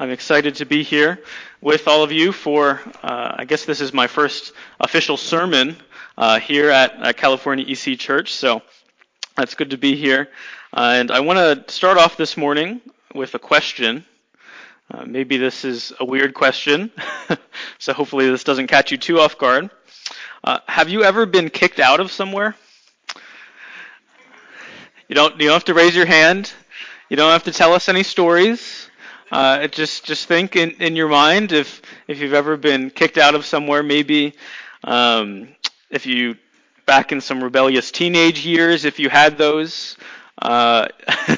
I'm excited to be here with all of you for, uh, I guess this is my first official sermon uh, here at, California EC Church, so it's good to be here. Uh, and I want to start off this morning with a question. Uh, maybe this is a weird question, so hopefully this doesn't catch you too off guard. Uh, have you ever been kicked out of somewhere? You don't, you don't have to raise your hand. You don't have to tell us any stories. Uh, just just think in, in your mind if if you've ever been kicked out of somewhere, maybe um, if you back in some rebellious teenage years, if you had those. Uh,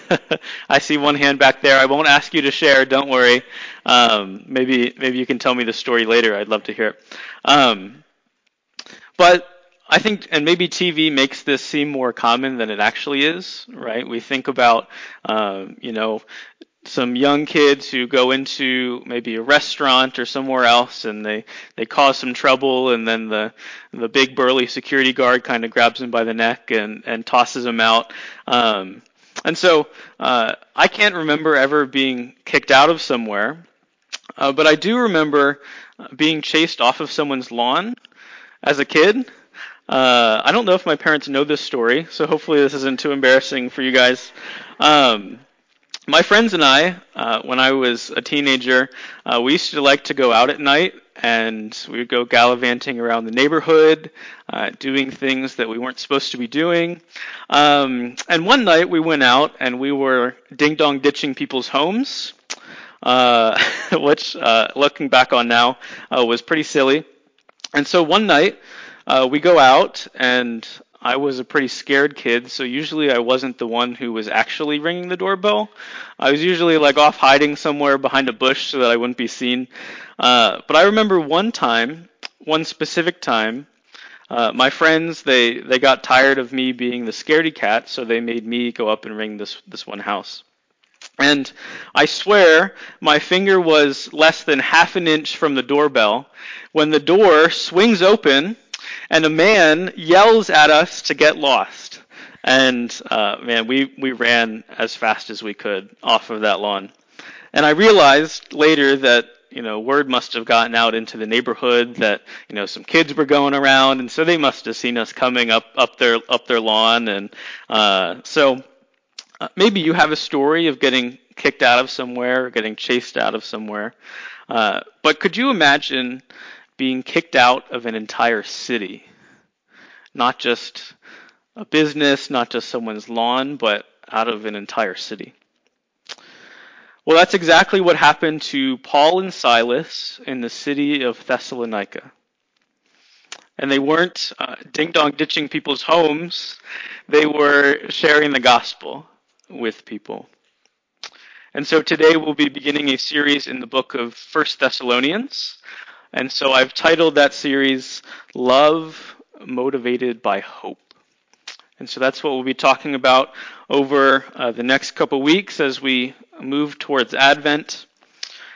I see one hand back there. I won't ask you to share. Don't worry. Um, maybe maybe you can tell me the story later. I'd love to hear it. Um, but I think, and maybe TV makes this seem more common than it actually is, right? We think about, um, you know, some young kids who go into maybe a restaurant or somewhere else and they, they cause some trouble and then the, the big burly security guard kind of grabs them by the neck and, and tosses them out. Um, and so, uh, I can't remember ever being kicked out of somewhere, uh, but I do remember being chased off of someone's lawn as a kid. Uh, I don't know if my parents know this story, so hopefully this isn't too embarrassing for you guys. Um, my friends and I, uh, when I was a teenager, uh, we used to like to go out at night and we would go gallivanting around the neighborhood, uh, doing things that we weren't supposed to be doing. Um, and one night we went out and we were ding dong ditching people's homes, uh, which, uh, looking back on now, uh, was pretty silly. And so one night, uh, we go out, and I was a pretty scared kid, so usually I wasn't the one who was actually ringing the doorbell. I was usually like off hiding somewhere behind a bush so that I wouldn't be seen. Uh, but I remember one time, one specific time, uh, my friends they they got tired of me being the scaredy cat, so they made me go up and ring this this one house. And I swear my finger was less than half an inch from the doorbell when the door swings open and a man yells at us to get lost. And uh, man, we we ran as fast as we could off of that lawn. And I realized later that you know word must have gotten out into the neighborhood that you know some kids were going around, and so they must have seen us coming up up their up their lawn. And uh, so uh, maybe you have a story of getting kicked out of somewhere or getting chased out of somewhere. Uh, but could you imagine being kicked out of an entire city. Not just a business, not just someone's lawn, but out of an entire city. Well, that's exactly what happened to Paul and Silas in the city of Thessalonica. And they weren't uh, ding dong ditching people's homes, they were sharing the gospel with people. And so today we'll be beginning a series in the book of First Thessalonians. And so I've titled that series Love Motivated by Hope. And so that's what we'll be talking about over uh, the next couple weeks as we move towards Advent.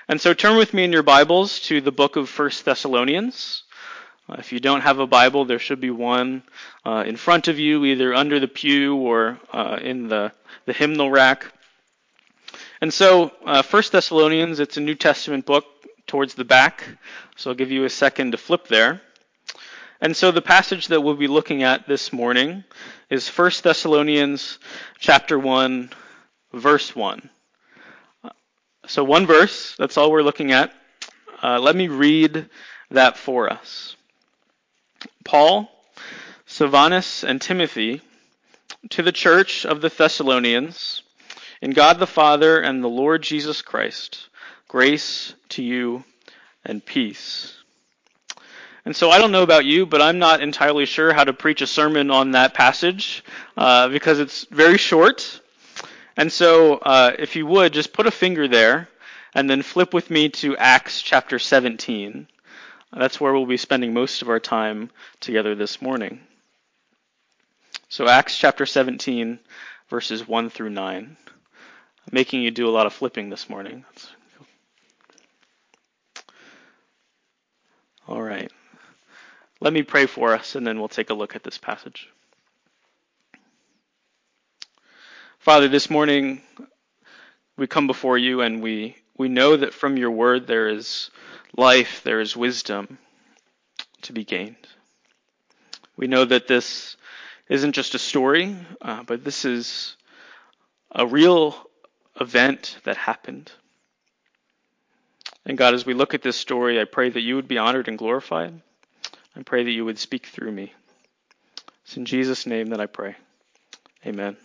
And so turn with me in your Bibles to the book of First Thessalonians. Uh, if you don't have a Bible, there should be one uh, in front of you, either under the pew or uh, in the, the hymnal rack. And so, uh, First Thessalonians, it's a New Testament book towards the back. So I'll give you a second to flip there. And so the passage that we'll be looking at this morning is 1 Thessalonians chapter 1 verse 1. So one verse, that's all we're looking at. Uh, let me read that for us. Paul, Silvanus, and Timothy to the church of the Thessalonians, in God the Father and the Lord Jesus Christ, grace to you and peace. And so I don't know about you, but I'm not entirely sure how to preach a sermon on that passage uh, because it's very short. And so, uh, if you would, just put a finger there and then flip with me to Acts chapter 17. That's where we'll be spending most of our time together this morning. So, Acts chapter 17, verses 1 through 9. I'm making you do a lot of flipping this morning. That's All right. Let me pray for us, and then we'll take a look at this passage. Father, this morning we come before you and we, we know that from your word there is life, there is wisdom to be gained. We know that this isn't just a story, uh, but this is a real event that happened. And God, as we look at this story, I pray that you would be honored and glorified. I pray that you would speak through me. It's in Jesus' name that I pray. Amen.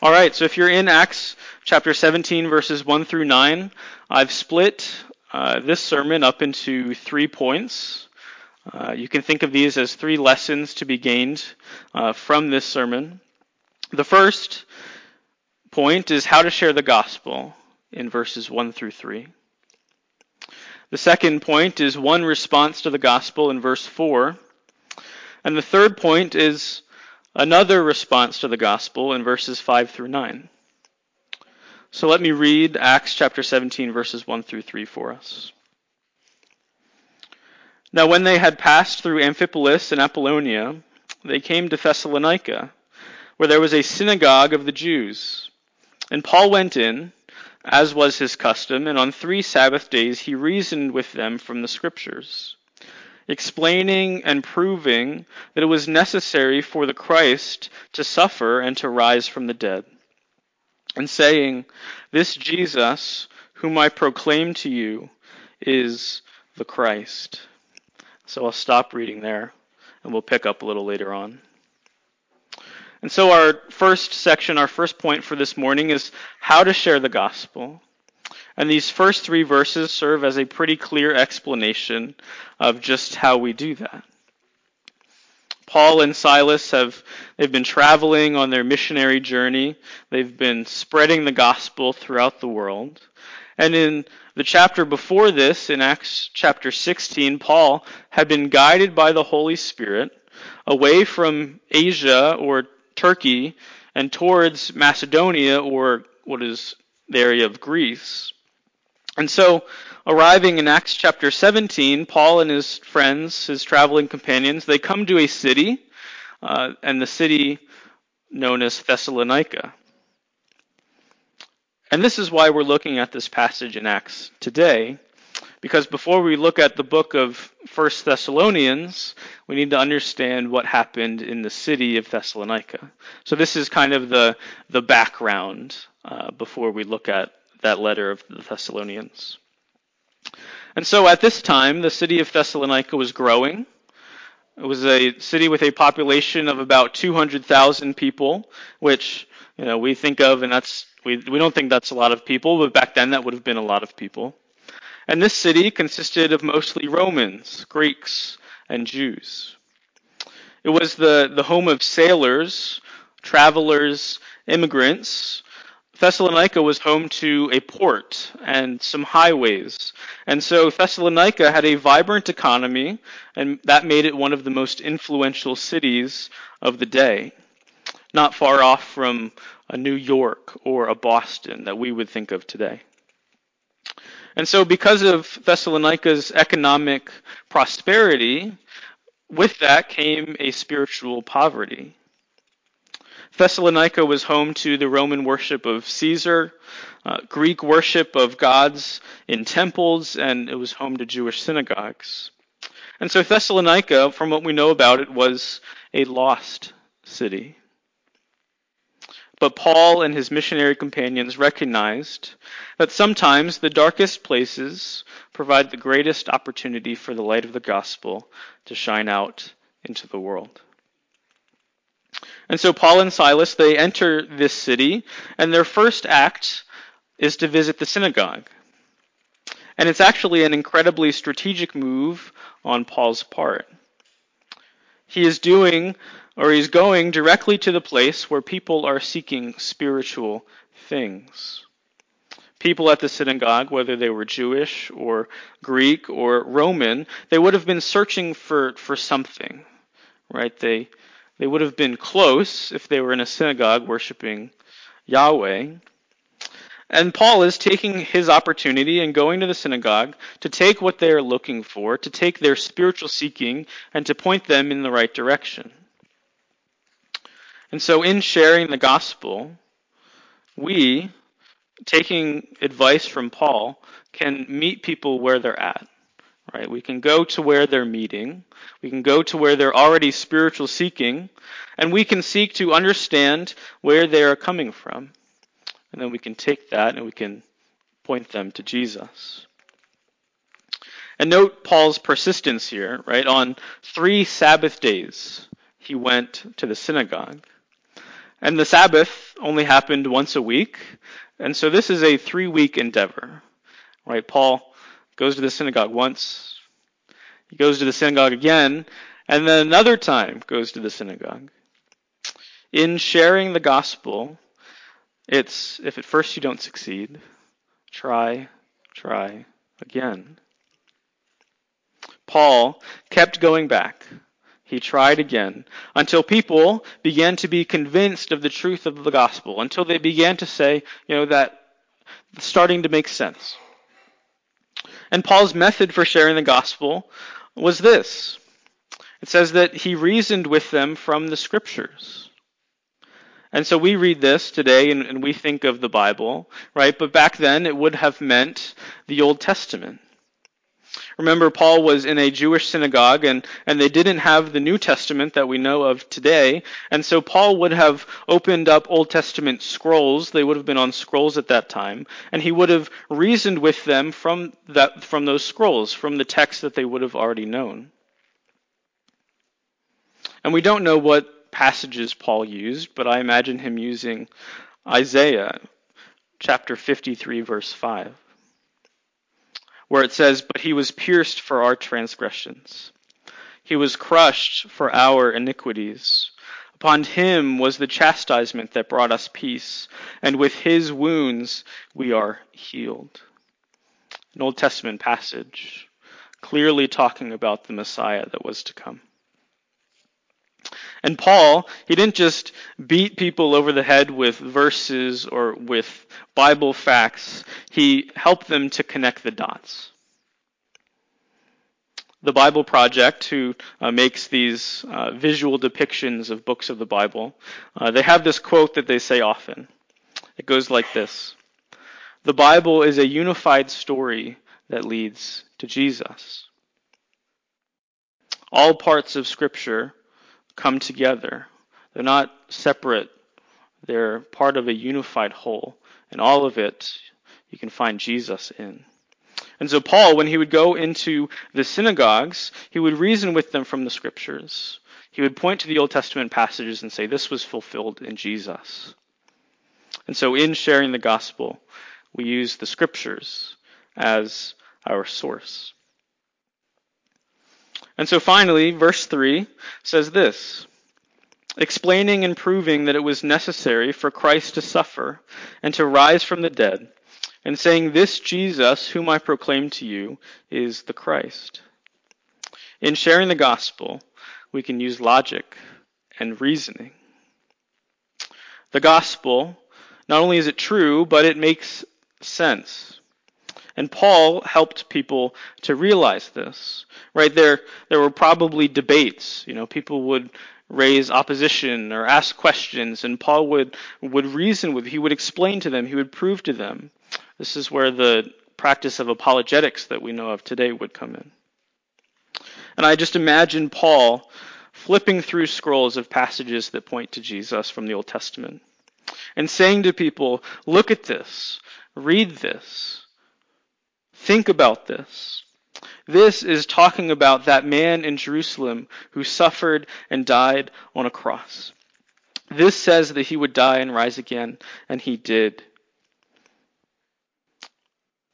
All right, so if you're in Acts chapter 17, verses 1 through 9, I've split uh, this sermon up into three points. Uh, you can think of these as three lessons to be gained uh, from this sermon. The first point is how to share the gospel in verses 1 through 3. The second point is one response to the gospel in verse 4. And the third point is another response to the gospel in verses 5 through 9. So let me read Acts chapter 17, verses 1 through 3 for us. Now, when they had passed through Amphipolis and Apollonia, they came to Thessalonica, where there was a synagogue of the Jews. And Paul went in as was his custom, and on three Sabbath days he reasoned with them from the Scriptures, explaining and proving that it was necessary for the Christ to suffer and to rise from the dead, and saying, This Jesus, whom I proclaim to you, is the Christ. So I'll stop reading there, and we'll pick up a little later on. And so, our first section, our first point for this morning is how to share the gospel. And these first three verses serve as a pretty clear explanation of just how we do that. Paul and Silas have they've been traveling on their missionary journey. They've been spreading the gospel throughout the world. And in the chapter before this, in Acts chapter 16, Paul had been guided by the Holy Spirit away from Asia or Turkey and towards Macedonia, or what is the area of Greece. And so, arriving in Acts chapter 17, Paul and his friends, his traveling companions, they come to a city, uh, and the city known as Thessalonica. And this is why we're looking at this passage in Acts today, because before we look at the book of First Thessalonians, we need to understand what happened in the city of Thessalonica. So this is kind of the the background uh, before we look at that letter of the Thessalonians. And so at this time, the city of Thessalonica was growing. It was a city with a population of about 200,000 people, which you know we think of, and that's we we don't think that's a lot of people, but back then that would have been a lot of people. And this city consisted of mostly Romans, Greeks, and Jews. It was the, the home of sailors, travelers, immigrants. Thessalonica was home to a port and some highways. And so Thessalonica had a vibrant economy, and that made it one of the most influential cities of the day. Not far off from a New York or a Boston that we would think of today. And so, because of Thessalonica's economic prosperity, with that came a spiritual poverty. Thessalonica was home to the Roman worship of Caesar, uh, Greek worship of gods in temples, and it was home to Jewish synagogues. And so Thessalonica, from what we know about it, was a lost city. But Paul and his missionary companions recognized that sometimes the darkest places provide the greatest opportunity for the light of the gospel to shine out into the world. And so Paul and Silas, they enter this city, and their first act is to visit the synagogue. And it's actually an incredibly strategic move on Paul's part. He is doing or he's going directly to the place where people are seeking spiritual things. People at the synagogue, whether they were Jewish or Greek or Roman, they would have been searching for, for something, right? They, they would have been close if they were in a synagogue worshiping Yahweh. And Paul is taking his opportunity and going to the synagogue to take what they are looking for, to take their spiritual seeking, and to point them in the right direction. And so, in sharing the gospel, we taking advice from Paul, can meet people where they're at. Right? We can go to where they're meeting. We can go to where they're already spiritual seeking, and we can seek to understand where they are coming from. And then we can take that and we can point them to Jesus. And note Paul's persistence here, right? On three Sabbath days, he went to the synagogue. And the Sabbath only happened once a week. And so this is a three week endeavor, right? Paul goes to the synagogue once, he goes to the synagogue again, and then another time goes to the synagogue. In sharing the gospel, it's if at first you don't succeed, try, try again. Paul kept going back. He tried again until people began to be convinced of the truth of the gospel, until they began to say, you know, that starting to make sense. And Paul's method for sharing the gospel was this it says that he reasoned with them from the scriptures. And so we read this today and, and, we think of the Bible, right? But back then it would have meant the Old Testament. Remember, Paul was in a Jewish synagogue and, and they didn't have the New Testament that we know of today. And so Paul would have opened up Old Testament scrolls. They would have been on scrolls at that time. And he would have reasoned with them from that, from those scrolls, from the text that they would have already known. And we don't know what passages Paul used, but I imagine him using Isaiah chapter 53 verse 5 where it says, But he was pierced for our transgressions, he was crushed for our iniquities. Upon him was the chastisement that brought us peace, and with his wounds we are healed. An Old Testament passage, clearly talking about the Messiah that was to come. And Paul, he didn't just beat people over the head with verses or with Bible facts, he helped them to connect the dots. The Bible Project, who uh, makes these uh, visual depictions of books of the Bible, uh, they have this quote that they say often. It goes like this The Bible is a unified story that leads to Jesus. All parts of Scripture come together. They're not separate, they're part of a unified whole. And all of it you can find Jesus in. And so, Paul, when he would go into the synagogues, he would reason with them from the scriptures. He would point to the Old Testament passages and say, This was fulfilled in Jesus. And so, in sharing the gospel, we use the scriptures as our source. And so finally, verse 3 says this explaining and proving that it was necessary for Christ to suffer and to rise from the dead, and saying, This Jesus, whom I proclaim to you, is the Christ. In sharing the gospel, we can use logic and reasoning. The gospel, not only is it true, but it makes sense. And Paul helped people to realize this. Right there, there were probably debates. You know, people would raise opposition or ask questions, and Paul would would reason with. He would explain to them. He would prove to them. This is where the practice of apologetics that we know of today would come in. And I just imagine Paul flipping through scrolls of passages that point to Jesus from the Old Testament and saying to people, look at this, read this. Think about this. This is talking about that man in Jerusalem who suffered and died on a cross. This says that he would die and rise again, and he did.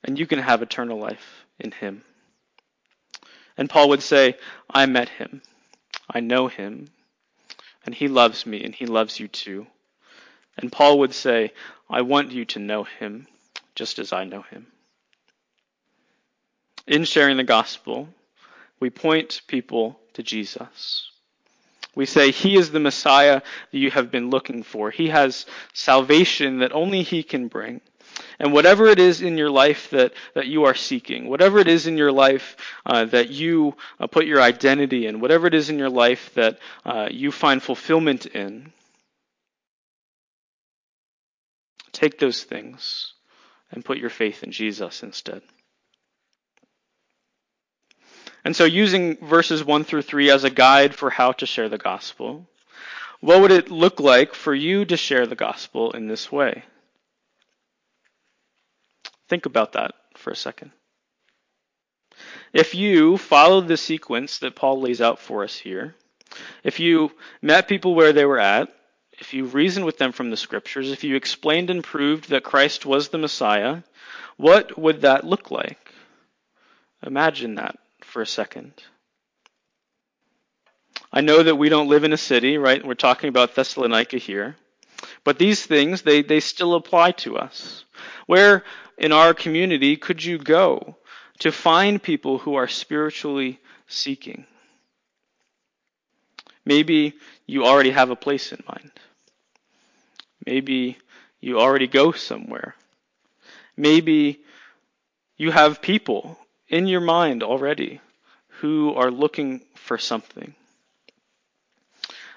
And you can have eternal life in him. And Paul would say, I met him. I know him. And he loves me, and he loves you too. And Paul would say, I want you to know him just as I know him. In sharing the gospel, we point people to Jesus. We say, He is the Messiah that you have been looking for. He has salvation that only He can bring. And whatever it is in your life that, that you are seeking, whatever it is in your life uh, that you uh, put your identity in, whatever it is in your life that uh, you find fulfillment in, take those things and put your faith in Jesus instead. And so, using verses 1 through 3 as a guide for how to share the gospel, what would it look like for you to share the gospel in this way? Think about that for a second. If you follow the sequence that Paul lays out for us here, if you met people where they were at, if you reasoned with them from the scriptures, if you explained and proved that Christ was the Messiah, what would that look like? Imagine that for a second. I know that we don't live in a city, right? We're talking about Thessalonica here. But these things, they, they still apply to us. Where in our community could you go to find people who are spiritually seeking? Maybe you already have a place in mind. Maybe you already go somewhere. Maybe you have people in your mind already who are looking for something.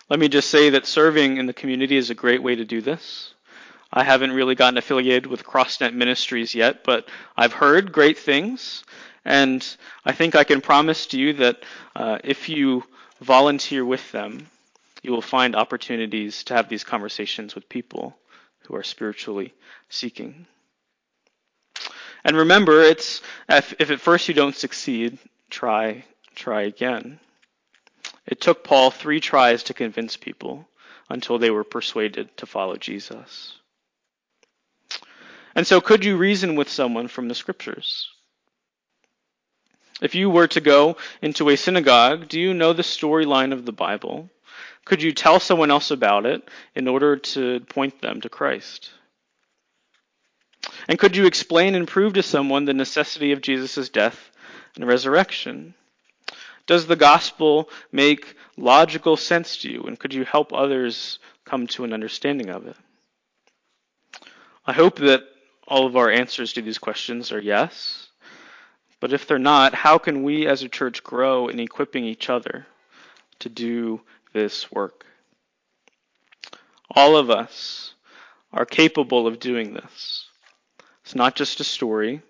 Let me just say that serving in the community is a great way to do this. I haven't really gotten affiliated with CrossNet Ministries yet, but I've heard great things, and I think I can promise to you that uh, if you volunteer with them, you will find opportunities to have these conversations with people who are spiritually seeking. And remember, it's if, if at first you don't succeed, try try again. It took Paul three tries to convince people until they were persuaded to follow Jesus. And so, could you reason with someone from the scriptures? If you were to go into a synagogue, do you know the storyline of the Bible? Could you tell someone else about it in order to point them to Christ? And could you explain and prove to someone the necessity of Jesus' death and resurrection? Does the gospel make logical sense to you? And could you help others come to an understanding of it? I hope that all of our answers to these questions are yes. But if they're not, how can we as a church grow in equipping each other to do this work? All of us are capable of doing this. It's not just a story.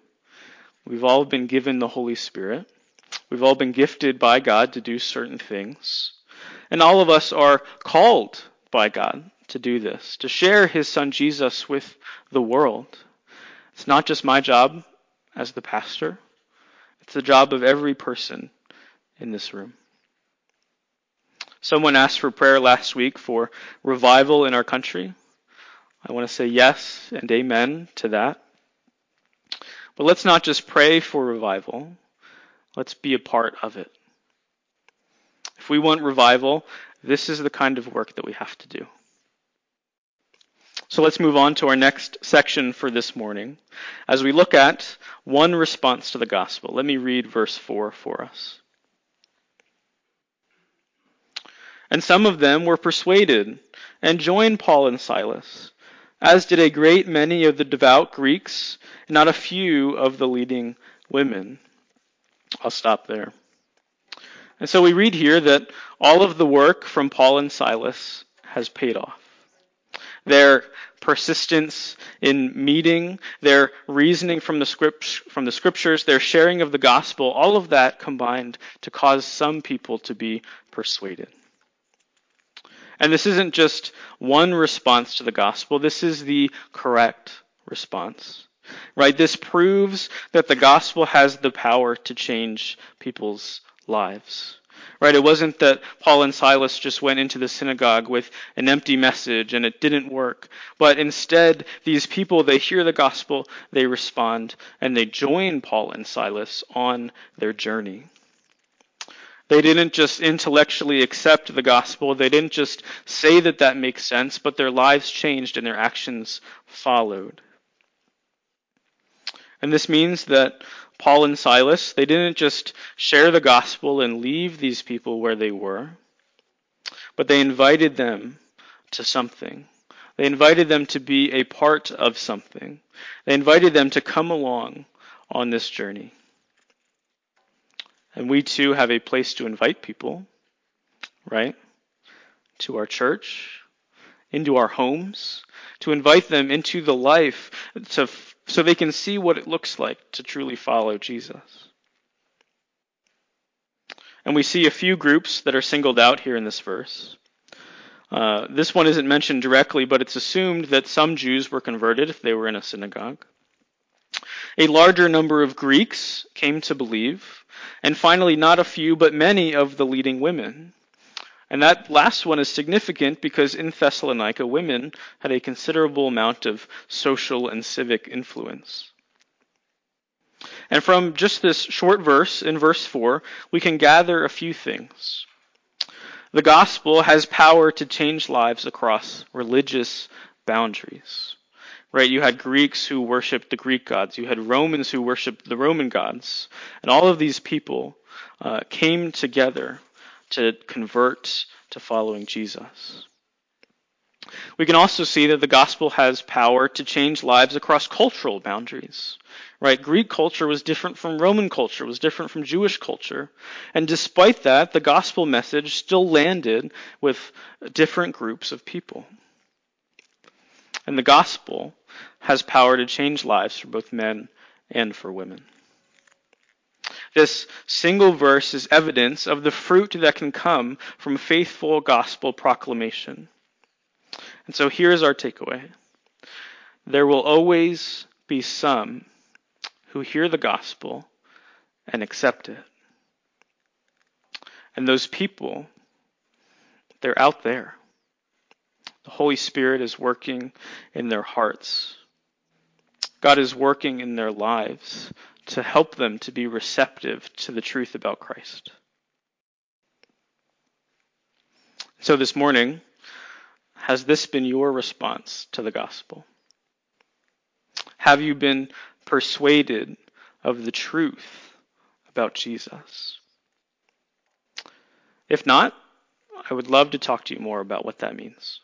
We've all been given the Holy Spirit. We've all been gifted by God to do certain things. And all of us are called by God to do this, to share His Son Jesus with the world. It's not just my job as the pastor, it's the job of every person in this room. Someone asked for prayer last week for revival in our country. I want to say yes and amen to that. But let's not just pray for revival. Let's be a part of it. If we want revival, this is the kind of work that we have to do. So let's move on to our next section for this morning as we look at one response to the gospel. Let me read verse 4 for us. And some of them were persuaded and joined Paul and Silas, as did a great many of the devout Greeks, and not a few of the leading women. I'll stop there. And so we read here that all of the work from Paul and Silas has paid off. Their persistence in meeting, their reasoning from the, script, from the scriptures, their sharing of the gospel, all of that combined to cause some people to be persuaded. And this isn't just one response to the gospel, this is the correct response. Right? This proves that the gospel has the power to change people's lives. Right? It wasn't that Paul and Silas just went into the synagogue with an empty message and it didn't work. But instead, these people, they hear the gospel, they respond, and they join Paul and Silas on their journey. They didn't just intellectually accept the gospel. They didn't just say that that makes sense, but their lives changed and their actions followed. And this means that Paul and Silas, they didn't just share the gospel and leave these people where they were, but they invited them to something. They invited them to be a part of something. They invited them to come along on this journey. And we too have a place to invite people, right? To our church, into our homes, to invite them into the life, to so they can see what it looks like to truly follow Jesus. And we see a few groups that are singled out here in this verse. Uh, this one isn't mentioned directly, but it's assumed that some Jews were converted if they were in a synagogue. A larger number of Greeks came to believe, and finally, not a few, but many of the leading women. And that last one is significant because in Thessalonica, women had a considerable amount of social and civic influence. And from just this short verse in verse 4, we can gather a few things. The gospel has power to change lives across religious boundaries. Right? You had Greeks who worshiped the Greek gods. You had Romans who worshiped the Roman gods. And all of these people uh, came together to convert to following Jesus. We can also see that the gospel has power to change lives across cultural boundaries. Right? Greek culture was different from Roman culture, was different from Jewish culture. And despite that, the gospel message still landed with different groups of people. And the gospel has power to change lives for both men and for women. This single verse is evidence of the fruit that can come from faithful gospel proclamation. And so here's our takeaway there will always be some who hear the gospel and accept it. And those people, they're out there. The Holy Spirit is working in their hearts. God is working in their lives to help them to be receptive to the truth about Christ. So this morning, has this been your response to the gospel? Have you been persuaded of the truth about Jesus? If not, I would love to talk to you more about what that means.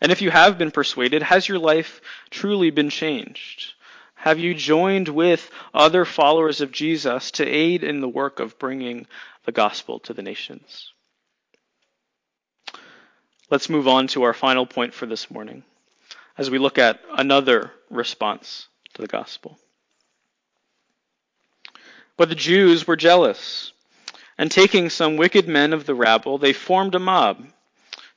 And if you have been persuaded, has your life truly been changed? Have you joined with other followers of Jesus to aid in the work of bringing the gospel to the nations? Let's move on to our final point for this morning as we look at another response to the gospel. But the Jews were jealous, and taking some wicked men of the rabble, they formed a mob,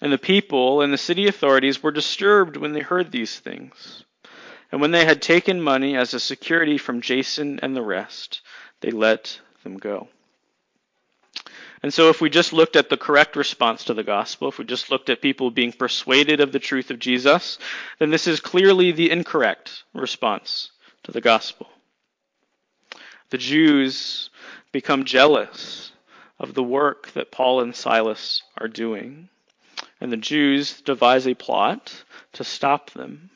And the people and the city authorities were disturbed when they heard these things. And when they had taken money as a security from Jason and the rest, they let them go. And so, if we just looked at the correct response to the gospel, if we just looked at people being persuaded of the truth of Jesus, then this is clearly the incorrect response to the gospel. The Jews become jealous of the work that Paul and Silas are doing, and the Jews devise a plot to stop them.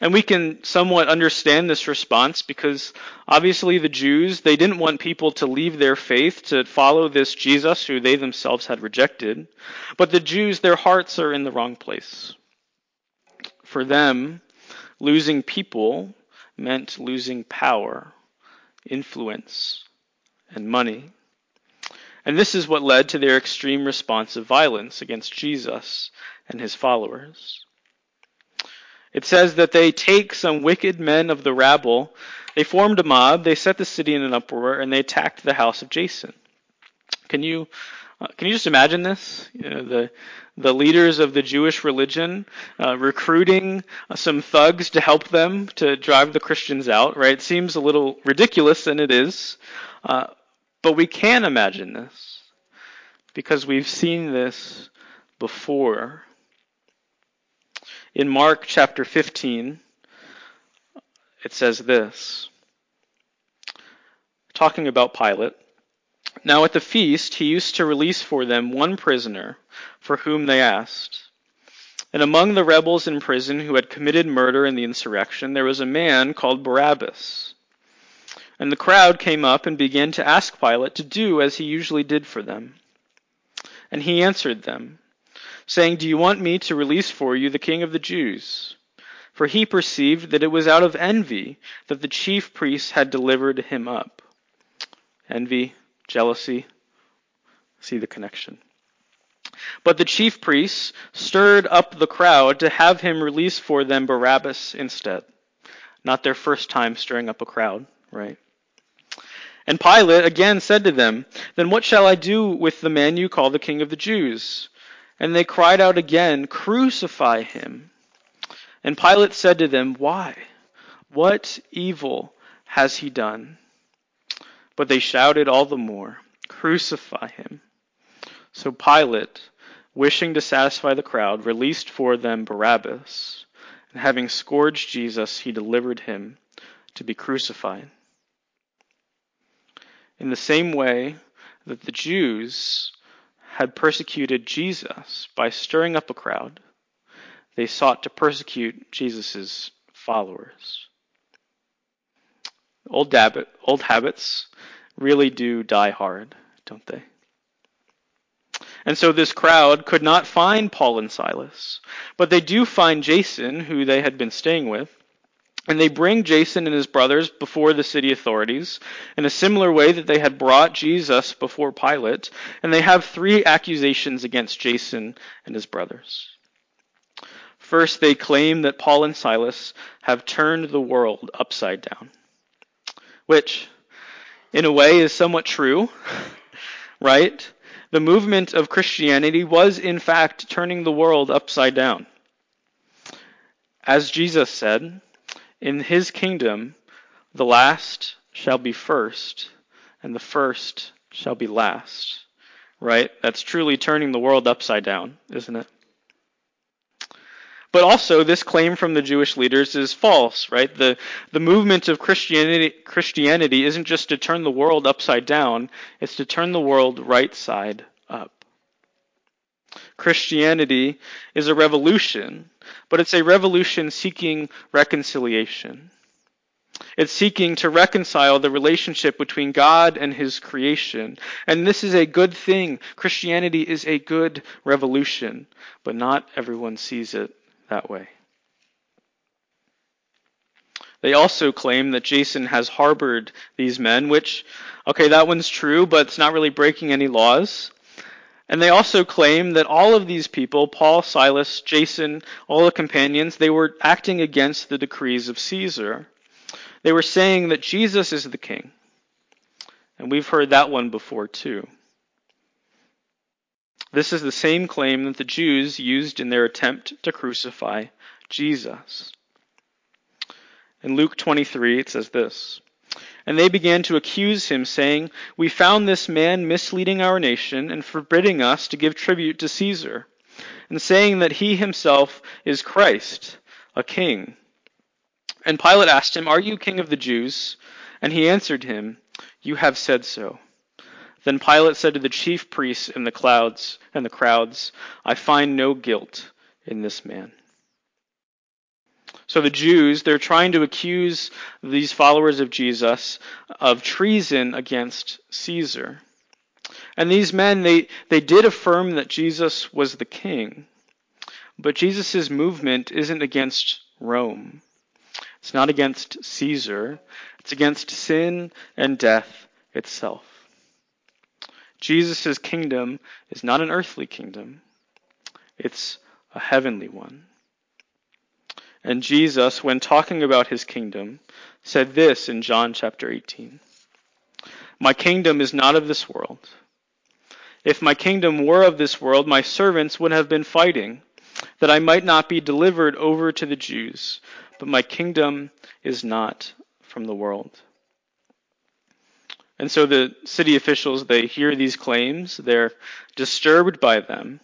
And we can somewhat understand this response because obviously the Jews, they didn't want people to leave their faith to follow this Jesus who they themselves had rejected. But the Jews, their hearts are in the wrong place. For them, losing people meant losing power, influence, and money. And this is what led to their extreme response of violence against Jesus and his followers. It says that they take some wicked men of the rabble, they formed a mob, they set the city in an uproar, and they attacked the house of Jason. Can you uh, can you just imagine this? You know, the the leaders of the Jewish religion uh, recruiting some thugs to help them to drive the Christians out. Right? It seems a little ridiculous, and it is, uh, but we can imagine this because we've seen this before in Mark chapter 15, it says this talking about Pilate. Now at the feast, he used to release for them one prisoner for whom they asked. And among the rebels in prison who had committed murder in the insurrection, there was a man called Barabbas. And the crowd came up and began to ask Pilate to do as he usually did for them. And he answered them, saying, Do you want me to release for you the king of the Jews? For he perceived that it was out of envy that the chief priests had delivered him up. Envy, jealousy, see the connection. But the chief priests stirred up the crowd to have him release for them Barabbas instead. Not their first time stirring up a crowd, right? And Pilate again said to them, Then what shall I do with the man you call the king of the Jews? And they cried out again, Crucify him. And Pilate said to them, Why? What evil has he done? But they shouted all the more, Crucify him. So Pilate, wishing to satisfy the crowd, released for them Barabbas, and having scourged Jesus, he delivered him to be crucified. In the same way that the Jews had persecuted Jesus by stirring up a crowd, they sought to persecute Jesus' followers. Old, habit, old habits really do die hard, don't they? And so this crowd could not find Paul and Silas. But they do find Jason, who they had been staying with. And they bring Jason and his brothers before the city authorities in a similar way that they had brought Jesus before Pilate. And they have three accusations against Jason and his brothers. First, they claim that Paul and Silas have turned the world upside down, which, in a way, is somewhat true, right? The movement of Christianity was, in fact, turning the world upside down. As Jesus said, in his kingdom, the last shall be first, and the first shall be last. Right? That's truly turning the world upside down, isn't it? But also, this claim from the Jewish leaders is false, right? The, the movement of Christianity, Christianity isn't just to turn the world upside down, it's to turn the world right side. Christianity is a revolution, but it's a revolution seeking reconciliation. It's seeking to reconcile the relationship between God and His creation. And this is a good thing. Christianity is a good revolution, but not everyone sees it that way. They also claim that Jason has harbored these men, which, okay, that one's true, but it's not really breaking any laws. And they also claim that all of these people, Paul, Silas, Jason, all the companions, they were acting against the decrees of Caesar. They were saying that Jesus is the king. And we've heard that one before too. This is the same claim that the Jews used in their attempt to crucify Jesus. In Luke 23, it says this And they began to accuse him, saying, We found this man misleading our nation and forbidding us to give tribute to Caesar, and saying that he himself is Christ, a king. And Pilate asked him, Are you king of the Jews? And he answered him, You have said so. Then Pilate said to the chief priests and the clouds and the crowds, I find no guilt in this man. So the Jews, they're trying to accuse these followers of Jesus of treason against Caesar. And these men, they, they did affirm that Jesus was the king. But Jesus' movement isn't against Rome. It's not against Caesar. It's against sin and death itself. Jesus' kingdom is not an earthly kingdom, it's a heavenly one. And Jesus, when talking about his kingdom, said this in John chapter 18 My kingdom is not of this world. If my kingdom were of this world, my servants would have been fighting, that I might not be delivered over to the Jews. But my kingdom is not from the world. And so the city officials, they hear these claims, they're disturbed by them.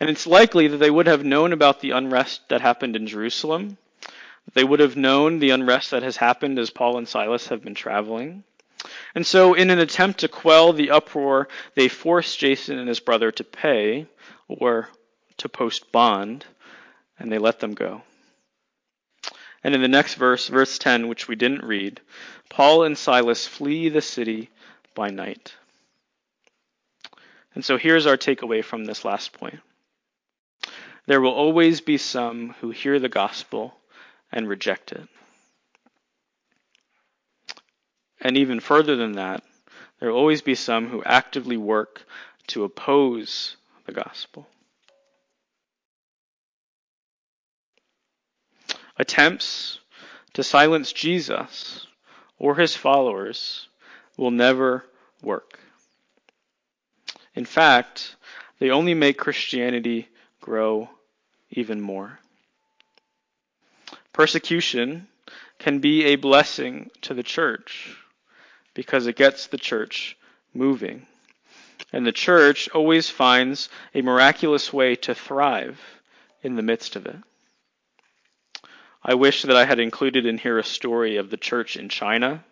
And it's likely that they would have known about the unrest that happened in Jerusalem. They would have known the unrest that has happened as Paul and Silas have been traveling. And so, in an attempt to quell the uproar, they force Jason and his brother to pay or to post bond and they let them go. And in the next verse, verse 10, which we didn't read, Paul and Silas flee the city by night. And so here's our takeaway from this last point. There will always be some who hear the gospel and reject it. And even further than that, there will always be some who actively work to oppose the gospel. Attempts to silence Jesus or his followers will never work. In fact, they only make Christianity grow even more. Persecution can be a blessing to the church because it gets the church moving. And the church always finds a miraculous way to thrive in the midst of it. I wish that I had included in here a story of the church in China.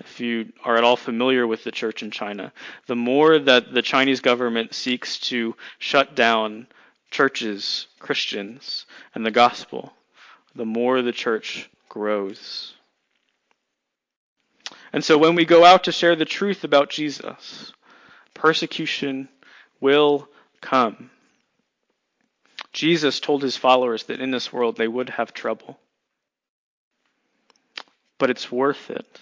If you are at all familiar with the church in China, the more that the Chinese government seeks to shut down churches, Christians, and the gospel, the more the church grows. And so when we go out to share the truth about Jesus, persecution will come. Jesus told his followers that in this world they would have trouble. But it's worth it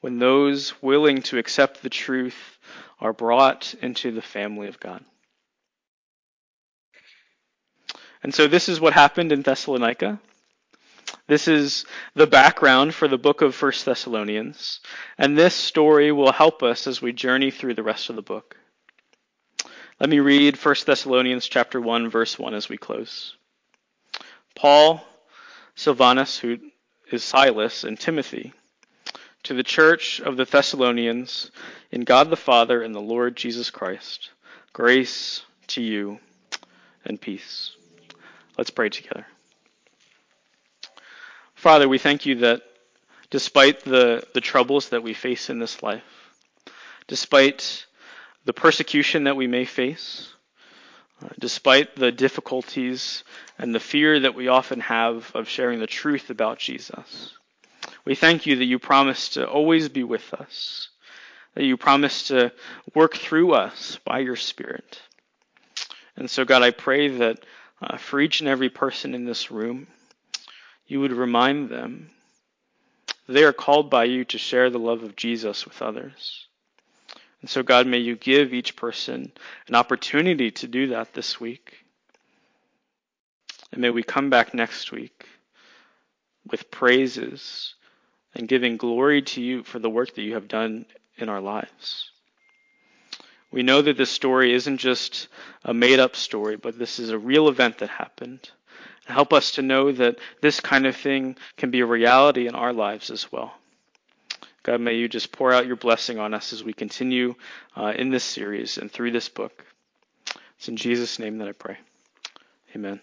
when those willing to accept the truth are brought into the family of God. And so this is what happened in Thessalonica. This is the background for the book of First Thessalonians, and this story will help us as we journey through the rest of the book. Let me read 1 Thessalonians chapter 1 verse 1 as we close. Paul, Silvanus, who is Silas, and Timothy, to the church of the Thessalonians, in God the Father and the Lord Jesus Christ, grace to you and peace. Let's pray together. Father, we thank you that despite the, the troubles that we face in this life, despite the persecution that we may face, uh, despite the difficulties and the fear that we often have of sharing the truth about Jesus. We thank you that you promise to always be with us, that you promise to work through us by your Spirit. And so, God, I pray that uh, for each and every person in this room, you would remind them they are called by you to share the love of Jesus with others. And so, God, may you give each person an opportunity to do that this week. And may we come back next week with praises and giving glory to you for the work that you have done in our lives. We know that this story isn't just a made up story, but this is a real event that happened. Help us to know that this kind of thing can be a reality in our lives as well. God, may you just pour out your blessing on us as we continue uh, in this series and through this book. It's in Jesus' name that I pray. Amen.